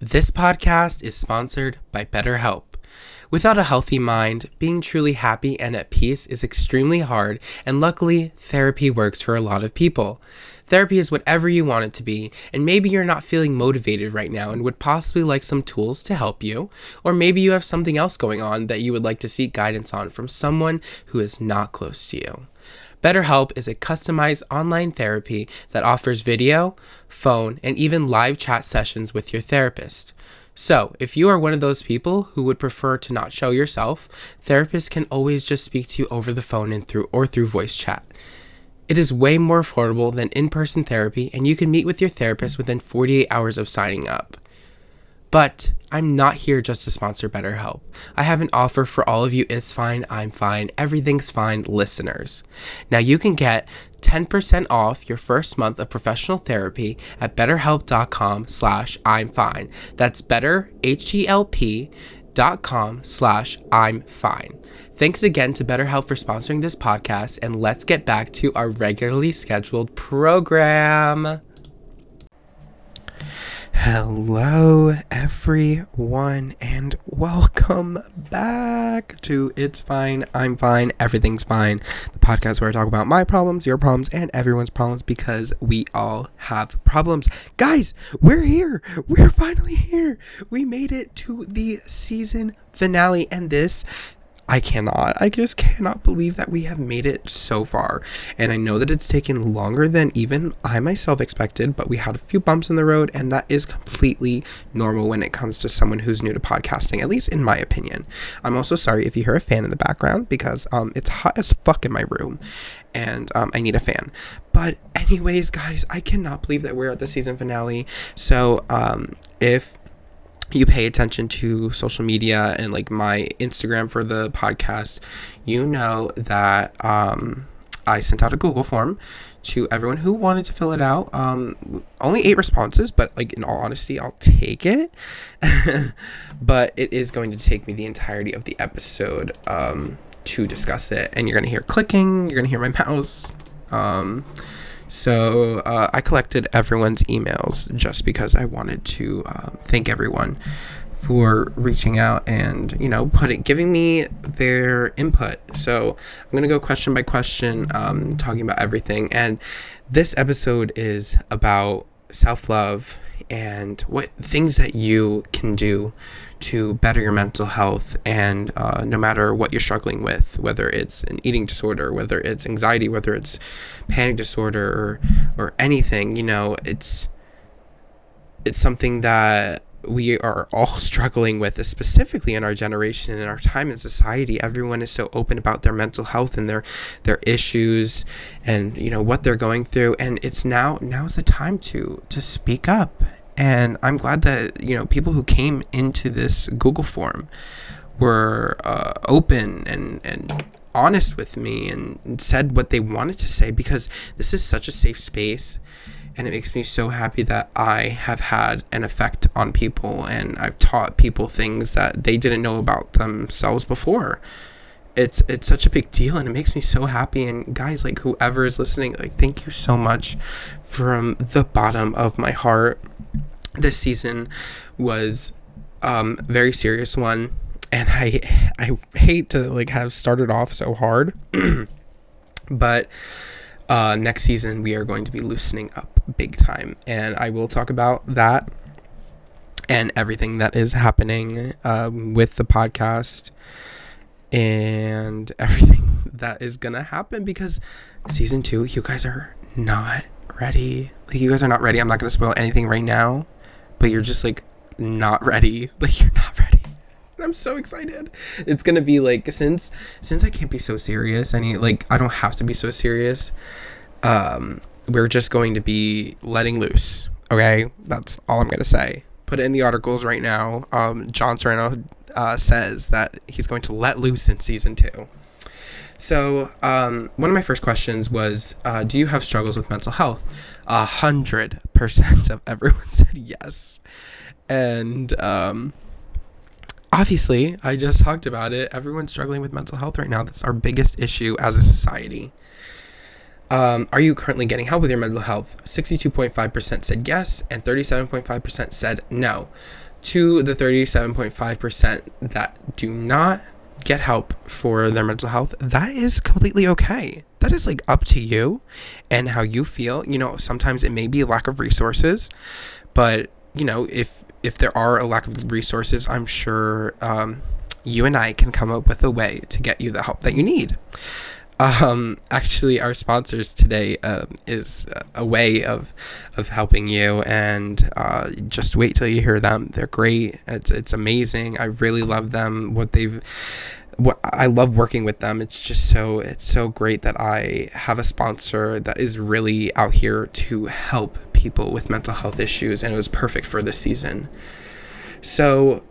This podcast is sponsored by BetterHelp. Without a healthy mind, being truly happy and at peace is extremely hard, and luckily, therapy works for a lot of people. Therapy is whatever you want it to be, and maybe you're not feeling motivated right now and would possibly like some tools to help you, or maybe you have something else going on that you would like to seek guidance on from someone who is not close to you. BetterHelp is a customized online therapy that offers video, phone, and even live chat sessions with your therapist. So, if you are one of those people who would prefer to not show yourself, therapists can always just speak to you over the phone and through or through voice chat. It is way more affordable than in-person therapy and you can meet with your therapist within 48 hours of signing up. But I'm not here just to sponsor BetterHelp. I have an offer for all of you It's Fine, I'm Fine, Everything's Fine listeners. Now you can get 10% off your first month of professional therapy at betterhelp.com slash I'm fine. That's better, com slash I'm fine. Thanks again to BetterHelp for sponsoring this podcast, and let's get back to our regularly scheduled program. Hello, everyone, and welcome back to It's Fine, I'm Fine, Everything's Fine, the podcast where I talk about my problems, your problems, and everyone's problems because we all have problems. Guys, we're here. We're finally here. We made it to the season finale, and this I cannot. I just cannot believe that we have made it so far. And I know that it's taken longer than even I myself expected, but we had a few bumps in the road, and that is completely normal when it comes to someone who's new to podcasting, at least in my opinion. I'm also sorry if you hear a fan in the background because um, it's hot as fuck in my room and um, I need a fan. But, anyways, guys, I cannot believe that we're at the season finale. So, um, if you pay attention to social media and like my Instagram for the podcast, you know that um, I sent out a Google form to everyone who wanted to fill it out. Um, only eight responses, but like in all honesty, I'll take it. but it is going to take me the entirety of the episode um, to discuss it, and you're gonna hear clicking. You're gonna hear my mouse. Um, so uh, I collected everyone's emails just because I wanted to uh, thank everyone for reaching out and you know putting giving me their input. So I'm gonna go question by question, um, talking about everything. And this episode is about self love and what things that you can do to better your mental health and uh, no matter what you're struggling with whether it's an eating disorder whether it's anxiety whether it's panic disorder or, or anything you know it's it's something that we are all struggling with specifically in our generation and in our time in society everyone is so open about their mental health and their their issues and you know what they're going through. And it's now now is the time to to speak up. And I'm glad that, you know, people who came into this Google form were uh, open and, and honest with me and said what they wanted to say because this is such a safe space and it makes me so happy that I have had an effect on people and I've taught people things that they didn't know about themselves before. It's it's such a big deal and it makes me so happy. And guys like whoever is listening like thank you so much from the bottom of my heart. This season was um very serious one. And I I hate to like have started off so hard. But uh next season we are going to be loosening up big time and I will talk about that and everything that is happening um, with the podcast and everything that is gonna happen because season two you guys are not ready like you guys are not ready i'm not gonna spoil anything right now but you're just like not ready. Like you're not ready. And I'm so excited. It's gonna be like since since I can't be so serious. I need like I don't have to be so serious. Um, we're just going to be letting loose. Okay, that's all I'm gonna say. Put it in the articles right now. Um, John Serrano uh, says that he's going to let loose in season two. So, um, one of my first questions was uh, Do you have struggles with mental health? A hundred percent of everyone said yes. And um, obviously, I just talked about it. Everyone's struggling with mental health right now. That's our biggest issue as a society. Um, are you currently getting help with your mental health? 62.5% said yes, and 37.5% said no. to the 37.5% that do not get help for their mental health, that is completely okay. That is like up to you and how you feel. You know, sometimes it may be a lack of resources, but you know, if if there are a lack of resources, I'm sure um, you and I can come up with a way to get you the help that you need. Um, actually, our sponsors today um, is a way of of helping you, and uh, just wait till you hear them. They're great. It's it's amazing. I really love them. What they've what I love working with them. It's just so it's so great that I have a sponsor that is really out here to help people with mental health issues, and it was perfect for this season. So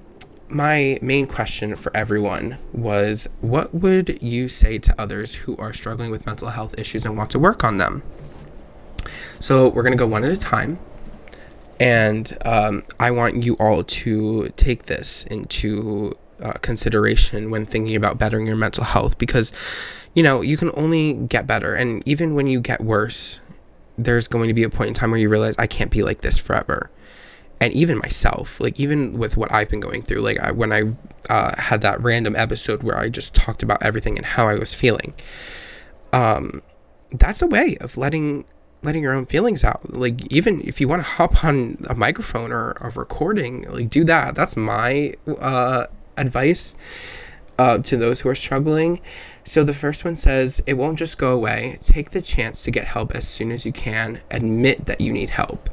my main question for everyone was what would you say to others who are struggling with mental health issues and want to work on them? So we're going to go one at a time. And um, I want you all to take this into uh, consideration when thinking about bettering your mental health because, you know, you can only get better. And even when you get worse, there's going to be a point in time where you realize I can't be like this forever. And even myself like even with what i've been going through like I, when i uh, had that random episode where i just talked about everything and how i was feeling um that's a way of letting letting your own feelings out. Like even if you want to hop on a microphone or a recording like do that. That's my uh advice uh, to those who are struggling. So the first one says, it won't just go away. Take the chance to get help as soon as you can. Admit that you need help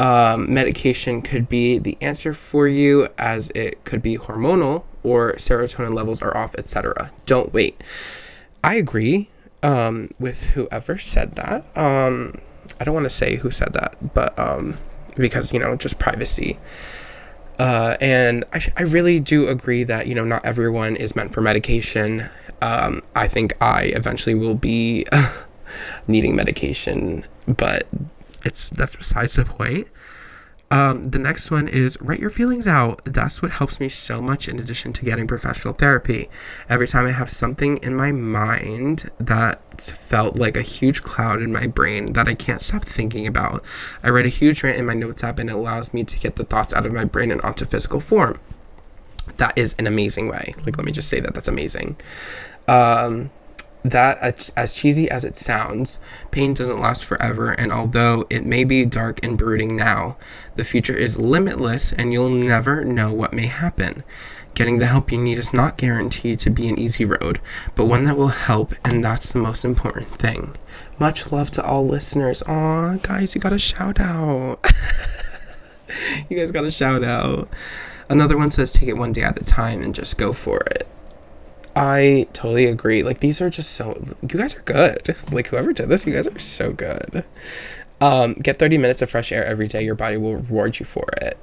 um, medication could be the answer for you, as it could be hormonal or serotonin levels are off, etc. Don't wait. I agree um, with whoever said that. Um, I don't want to say who said that, but um, because you know, just privacy. Uh, and I, I really do agree that you know not everyone is meant for medication. Um, I think I eventually will be needing medication, but it's that's besides the point. Um, the next one is write your feelings out. That's what helps me so much in addition to getting professional therapy. Every time I have something in my mind that felt like a huge cloud in my brain that I can't stop thinking about, I write a huge rant in my notes app and it allows me to get the thoughts out of my brain and onto physical form. That is an amazing way. Like, let me just say that that's amazing. Um, that, as cheesy as it sounds, pain doesn't last forever, and although it may be dark and brooding now, the future is limitless and you'll never know what may happen. Getting the help you need is not guaranteed to be an easy road, but one that will help, and that's the most important thing. Much love to all listeners. Aw, guys, you got a shout out. you guys got a shout out. Another one says take it one day at a time and just go for it. I totally agree. Like these are just so you guys are good. Like whoever did this, you guys are so good. Um, get 30 minutes of fresh air every day. Your body will reward you for it.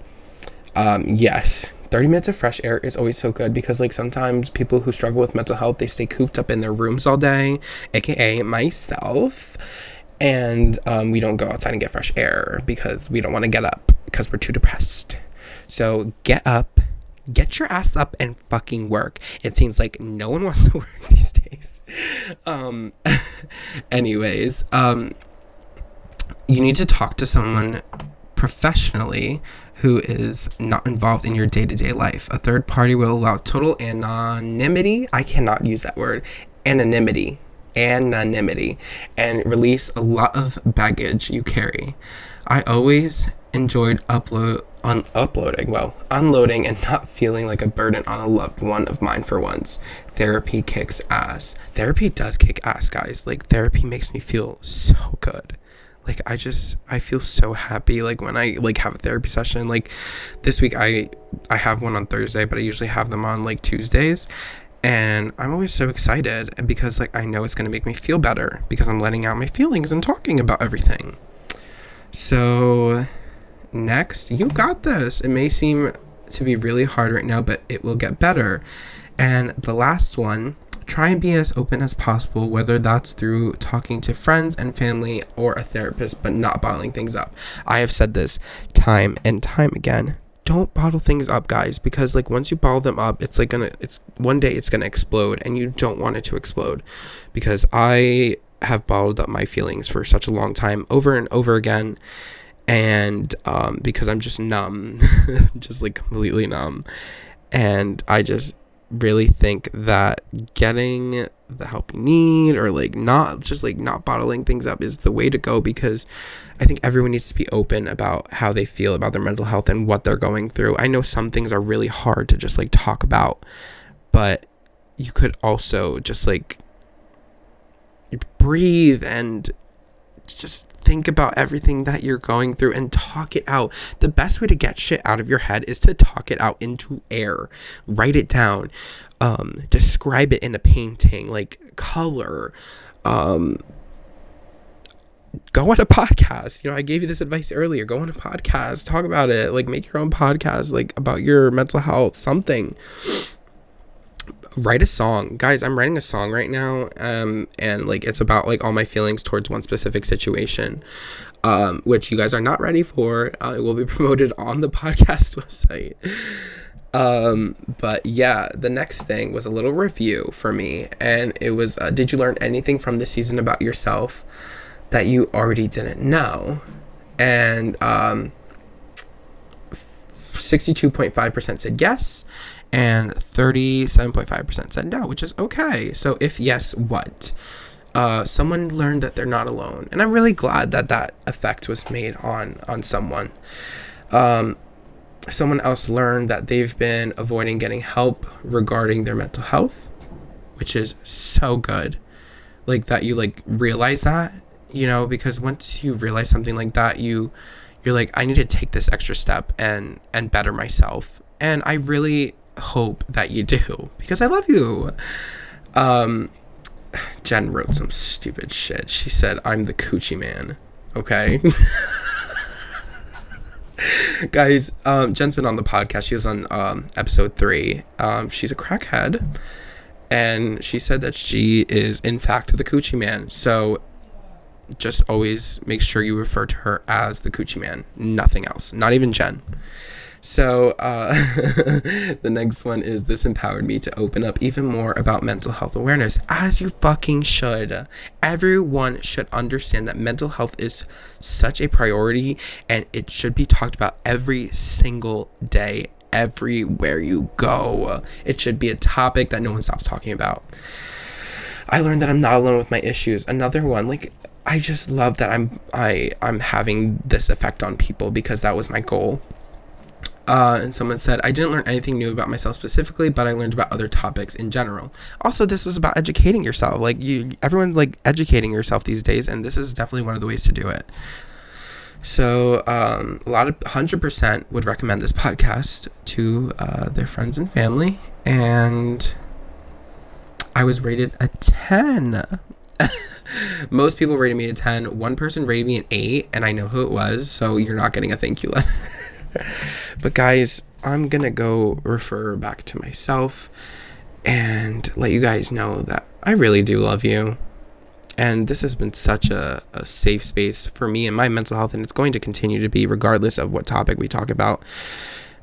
Um, yes, 30 minutes of fresh air is always so good because like sometimes people who struggle with mental health, they stay cooped up in their rooms all day, aka myself. And um, we don't go outside and get fresh air because we don't want to get up because we're too depressed. So get up, get your ass up and fucking work. It seems like no one wants to work these days. Um, anyways, um, you need to talk to someone professionally who is not involved in your day to day life. A third party will allow total anonymity. I cannot use that word. Anonymity. Anonymity. And release a lot of baggage you carry. I always enjoyed upload on uploading, well, unloading and not feeling like a burden on a loved one of mine for once. Therapy kicks ass. Therapy does kick ass, guys. Like therapy makes me feel so good. Like I just I feel so happy like when I like have a therapy session. Like this week I I have one on Thursday, but I usually have them on like Tuesdays. And I'm always so excited because like I know it's going to make me feel better because I'm letting out my feelings and talking about everything. So next. You got this. It may seem to be really hard right now, but it will get better. And the last one, try and be as open as possible, whether that's through talking to friends and family or a therapist, but not bottling things up. I have said this time and time again. Don't bottle things up, guys, because like once you bottle them up, it's like gonna, it's one day it's gonna explode, and you don't want it to explode. Because I have bottled up my feelings for such a long time over and over again and um, because I'm just numb, just like completely numb, and I just really think that getting the help you need or like not just like not bottling things up is the way to go because I think everyone needs to be open about how they feel about their mental health and what they're going through. I know some things are really hard to just like talk about, but you could also just like breathe and just think about everything that you're going through and talk it out. The best way to get shit out of your head is to talk it out into air. Write it down. Um, describe it in a painting, like color. Um, go on a podcast. You know, I gave you this advice earlier. Go on a podcast, talk about it, like make your own podcast, like about your mental health, something write a song. Guys i'm writing a song right now um and like it's about like all my feelings towards one specific situation um which you guys are not ready for. Uh, it will be promoted on the podcast website. Um but yeah the next thing was a little review for me and it was uh, did you learn anything from this season about yourself that you already didn't know? And um 62.5% said yes and 37.5% said no, which is okay. So if yes, what? Uh, someone learned that they're not alone, and I'm really glad that that effect was made on on someone. Um, someone else learned that they've been avoiding getting help regarding their mental health, which is so good. Like that, you like realize that you know because once you realize something like that, you you're like I need to take this extra step and and better myself. And I really hope that you do because I love you. Um, Jen wrote some stupid shit. She said, I'm the coochie man. Okay. Guys, um, Jen's been on the podcast. She was on um, episode three. Um, she's a crackhead. And she said that she is, in fact, the coochie man. So just always make sure you refer to her as the coochie man. Nothing else. Not even Jen. So uh, the next one is this empowered me to open up even more about mental health awareness, as you fucking should. Everyone should understand that mental health is such a priority and it should be talked about every single day, everywhere you go. It should be a topic that no one stops talking about. I learned that I'm not alone with my issues. Another one, like I just love that I'm I I'm having this effect on people because that was my goal. Uh, and someone said, I didn't learn anything new about myself specifically, but I learned about other topics in general. Also, this was about educating yourself. Like you, everyone like educating yourself these days, and this is definitely one of the ways to do it. So, um, a lot of hundred percent would recommend this podcast to uh, their friends and family, and I was rated a ten. Most people rated me a ten. One person rated me an eight, and I know who it was. So you're not getting a thank you letter. but guys, I'm gonna go refer back to myself and let you guys know that I really do love you. And this has been such a, a safe space for me and my mental health, and it's going to continue to be regardless of what topic we talk about.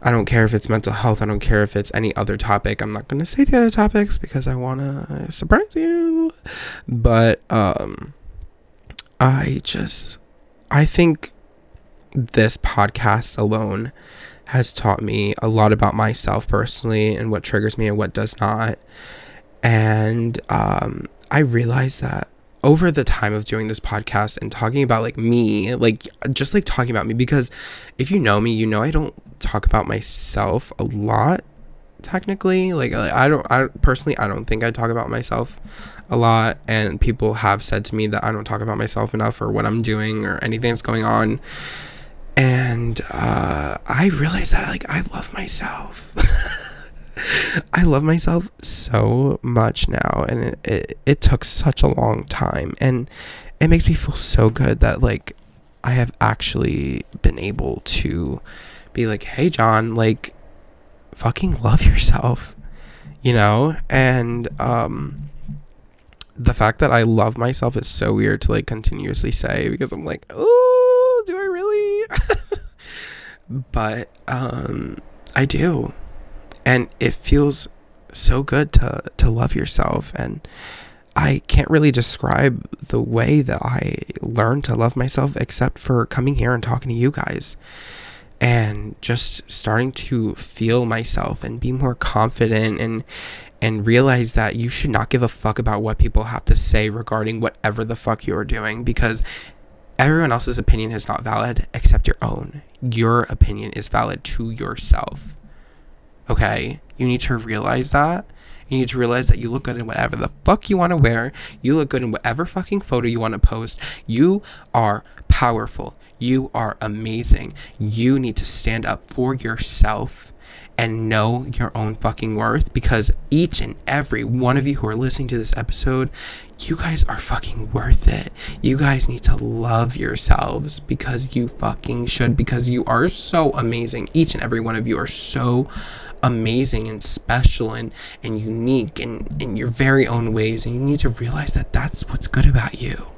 I don't care if it's mental health. I don't care if it's any other topic. I'm not going to say the other topics because I want to surprise you. But um I just I think this podcast alone has taught me a lot about myself personally and what triggers me and what does not. And um, I realized that over the time of doing this podcast and talking about like me, like just like talking about me, because if you know me, you know I don't talk about myself a lot technically. Like i don't i personally i don't think i talk about myself a lot. And people have said to me that i don't talk about myself enough or what i'm doing or anything that's going on and uh, I realized that like I love myself. I love myself so much now, and it, it it took such a long time, and it makes me feel so good that like I have actually been able to be like, hey John, like fucking love yourself, you know, and um the fact that I love myself is so weird to like continuously say because I'm like, oh? but um, I do, and it feels so good to to love yourself, and I can't really describe the way that I learned to love myself except for coming here and talking to you guys and just starting to feel myself and be more confident and and realize that you should not give a fuck about what people have to say regarding whatever the fuck you're doing because everyone else's opinion is not valid except your own. Your opinion is valid to yourself. Okay? You need to realize that. You need to realize that you look good in whatever the fuck you want to wear. You look good in whatever fucking photo you want to post. You are powerful. You are amazing. You need to stand up for yourself and know your own fucking worth because each and every one of you who are listening to this episode, you guys are fucking worth it. You guys need to love yourselves because you fucking should because you are so amazing. Each and every one of you are so amazing and special and, and unique and in your very own ways. And you need to realize that that's what's good about you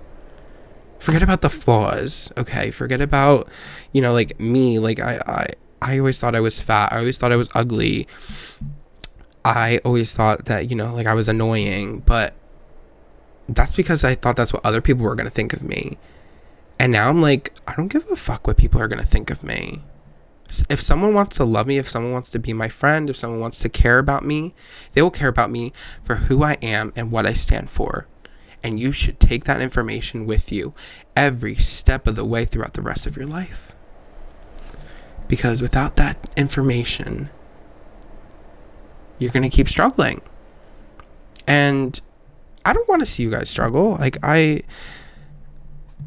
forget about the flaws okay forget about you know like me like i i I always thought I was fat. I always thought I was ugly. I always thought that, you know, like I was annoying, but that's because I thought that's what other people were going to think of me. And now I'm like, I don't give a fuck what people are going to think of me. If someone wants to love me, if someone wants to be my friend, if someone wants to care about me, they will care about me for who I am and what I stand for. And you should take that information with you every step of the way throughout the rest of your life. Because without that information, you're going to keep struggling. And I don't want to see you guys struggle. Like I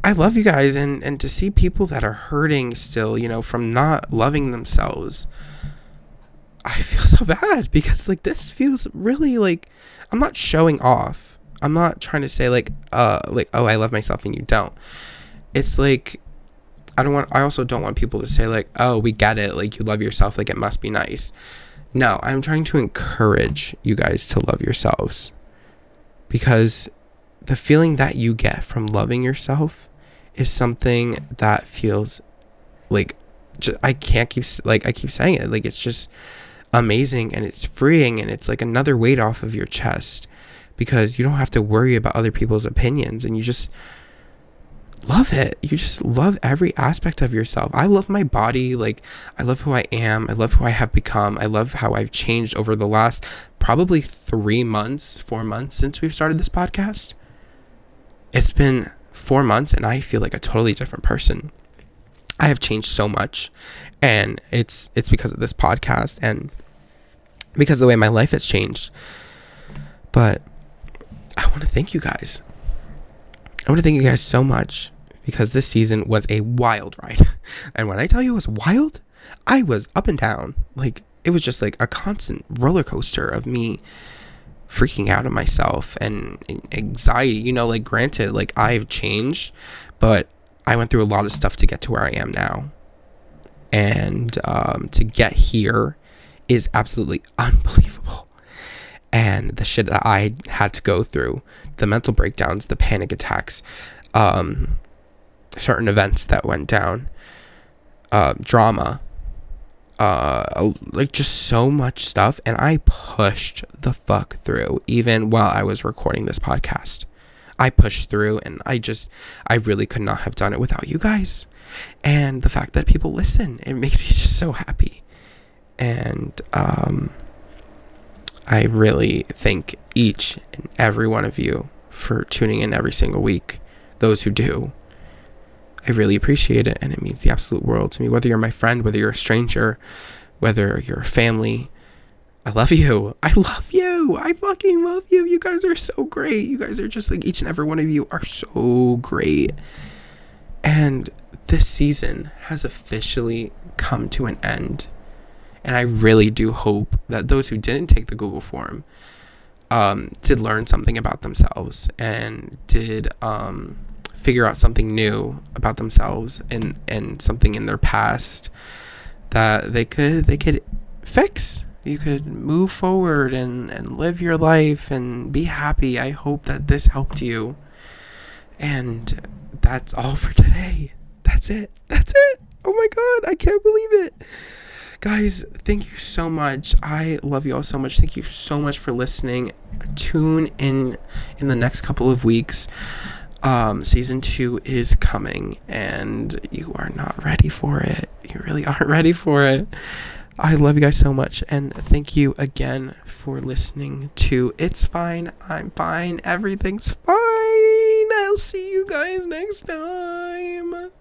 I love you guys and and to see people that are hurting still, you know, from not loving themselves. I feel so bad because like this feels really like I'm not showing off. I'm not trying to say like uh like oh I love myself and you don't. It's like I don't want I also don't want people to say like, "Oh, we get it. Like you love yourself, like it must be nice." No, I'm trying to encourage you guys to love yourselves. Because the feeling that you get from loving yourself is something that feels like just, I can't keep like I keep saying it. Like it's just amazing and it's freeing and it's like another weight off of your chest because you don't have to worry about other people's opinions and you just love it. You just love every aspect of yourself. I love my body. Like, I love who I am. I love who I have become. I love how I've changed over the last probably three months, four months since we've started this podcast. It's been four months and I feel like a totally different person. I have changed so much and it's it's because of this podcast and because of the way my life has changed. But I want to thank you guys. I want to thank you guys so much because this season was a wild ride. And when I tell you it was wild, I was up and down. Like it was just like a constant roller coaster of me freaking out of myself and anxiety. You know, like granted, like I've changed, but I went through a lot of stuff to get to where I am now. And um, to get here is absolutely unbelievable. And the shit that I had to go through, the mental breakdowns, the panic attacks, um, certain events that went down, uh, drama, uh, like just so much stuff. And I pushed the fuck through even while I was recording this podcast. I pushed through and I just, I really could not have done it without you guys. And the fact that people listen, it makes me just so happy. And, um, I really thank each and every one of you for tuning in every single week. Those who do, I really appreciate it and it means the absolute world to me. Whether you're my friend, whether you're a stranger, whether you're family, I love you. I love you. I fucking love you. You guys are so great. You guys are just like each and every one of you are so great. And this season has officially come to an end. And I really do hope that those who didn't take the Google form um, did learn something about themselves and did um, figure out something new about themselves and and something in their past that they could they could fix you could move forward and and live your life and be happy i hope that this helped you and that's all for today that's it that's it oh my god i can't believe it guys, thank you so much. I love you all so much. Thank you so much for listening. Tune in in the next couple of weeks. Um, season two is coming, and you are not ready for it. You really aren't ready for it. I love you guys so much, and thank you again for listening to It's Fine, I'm Fine, Everything's Fine. I'll see you guys next time.